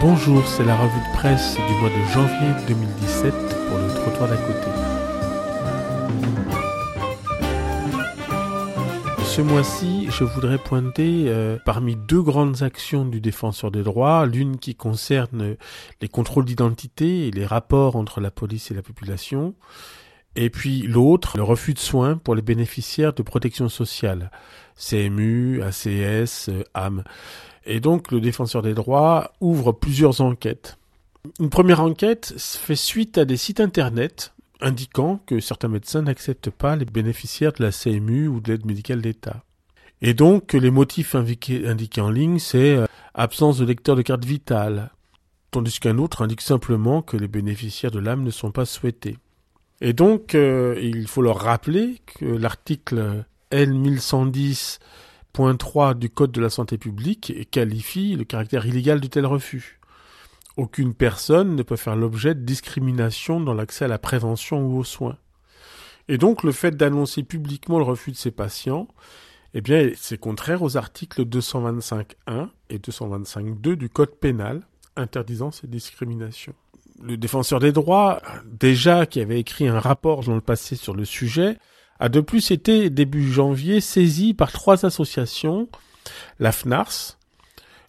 Bonjour, c'est la revue de presse du mois de janvier 2017 pour le trottoir d'à côté. Ce mois-ci, je voudrais pointer euh, parmi deux grandes actions du défenseur des droits, l'une qui concerne les contrôles d'identité et les rapports entre la police et la population, et puis l'autre, le refus de soins pour les bénéficiaires de protection sociale, CMU, ACS, AM. Et donc le défenseur des droits ouvre plusieurs enquêtes. Une première enquête fait suite à des sites internet indiquant que certains médecins n'acceptent pas les bénéficiaires de la CMU ou de l'aide médicale d'État. Et donc les motifs indiqués, en ligne, c'est euh, absence de lecteur de carte vitale, tandis qu'un autre indique simplement que les bénéficiaires de l'âme ne sont pas souhaités. Et donc euh, il faut leur rappeler que l'article L1110 Point 3 du Code de la santé publique qualifie le caractère illégal de tel refus. Aucune personne ne peut faire l'objet de discrimination dans l'accès à la prévention ou aux soins. Et donc le fait d'annoncer publiquement le refus de ces patients, eh bien c'est contraire aux articles 225.1 et 225.2 du Code pénal interdisant ces discriminations. Le défenseur des droits, déjà qui avait écrit un rapport dans le passé sur le sujet, a de plus été début janvier saisi par trois associations, la FNARS,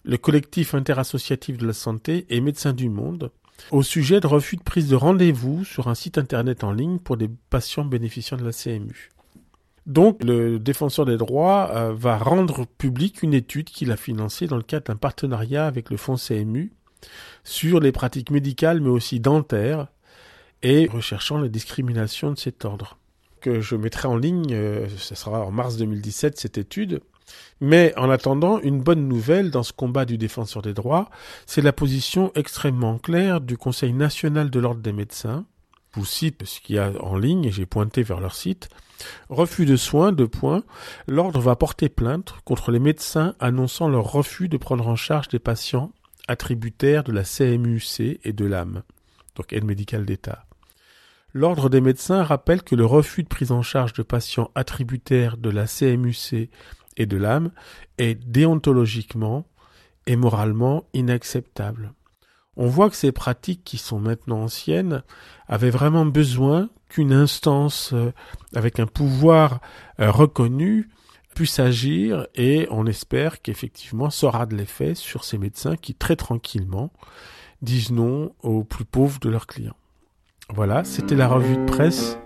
le collectif interassociatif de la santé et Médecins du Monde, au sujet de refus de prise de rendez-vous sur un site internet en ligne pour des patients bénéficiant de la CMU. Donc le défenseur des droits euh, va rendre public une étude qu'il a financée dans le cadre d'un partenariat avec le fonds CMU sur les pratiques médicales mais aussi dentaires et recherchant les discriminations de cet ordre que je mettrai en ligne, euh, ce sera en mars 2017 cette étude. Mais en attendant, une bonne nouvelle dans ce combat du défenseur des droits, c'est la position extrêmement claire du Conseil national de l'ordre des médecins. Cite ce qu'il y a en ligne, et j'ai pointé vers leur site. Refus de soins, de points. L'ordre va porter plainte contre les médecins annonçant leur refus de prendre en charge des patients attributaires de la CMUC et de l'AM, donc aide médicale d'État. L'Ordre des médecins rappelle que le refus de prise en charge de patients attributaires de la CMUC et de l'âme est déontologiquement et moralement inacceptable. On voit que ces pratiques qui sont maintenant anciennes avaient vraiment besoin qu'une instance euh, avec un pouvoir euh, reconnu puisse agir et on espère qu'effectivement aura de l'effet sur ces médecins qui très tranquillement disent non aux plus pauvres de leurs clients. Voilà, c'était la revue de presse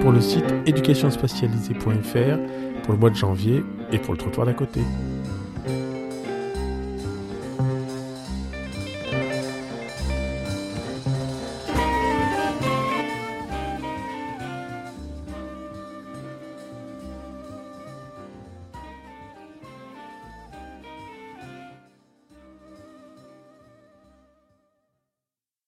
pour le site éducationspatialisée.fr pour le mois de janvier et pour le trottoir d'à côté.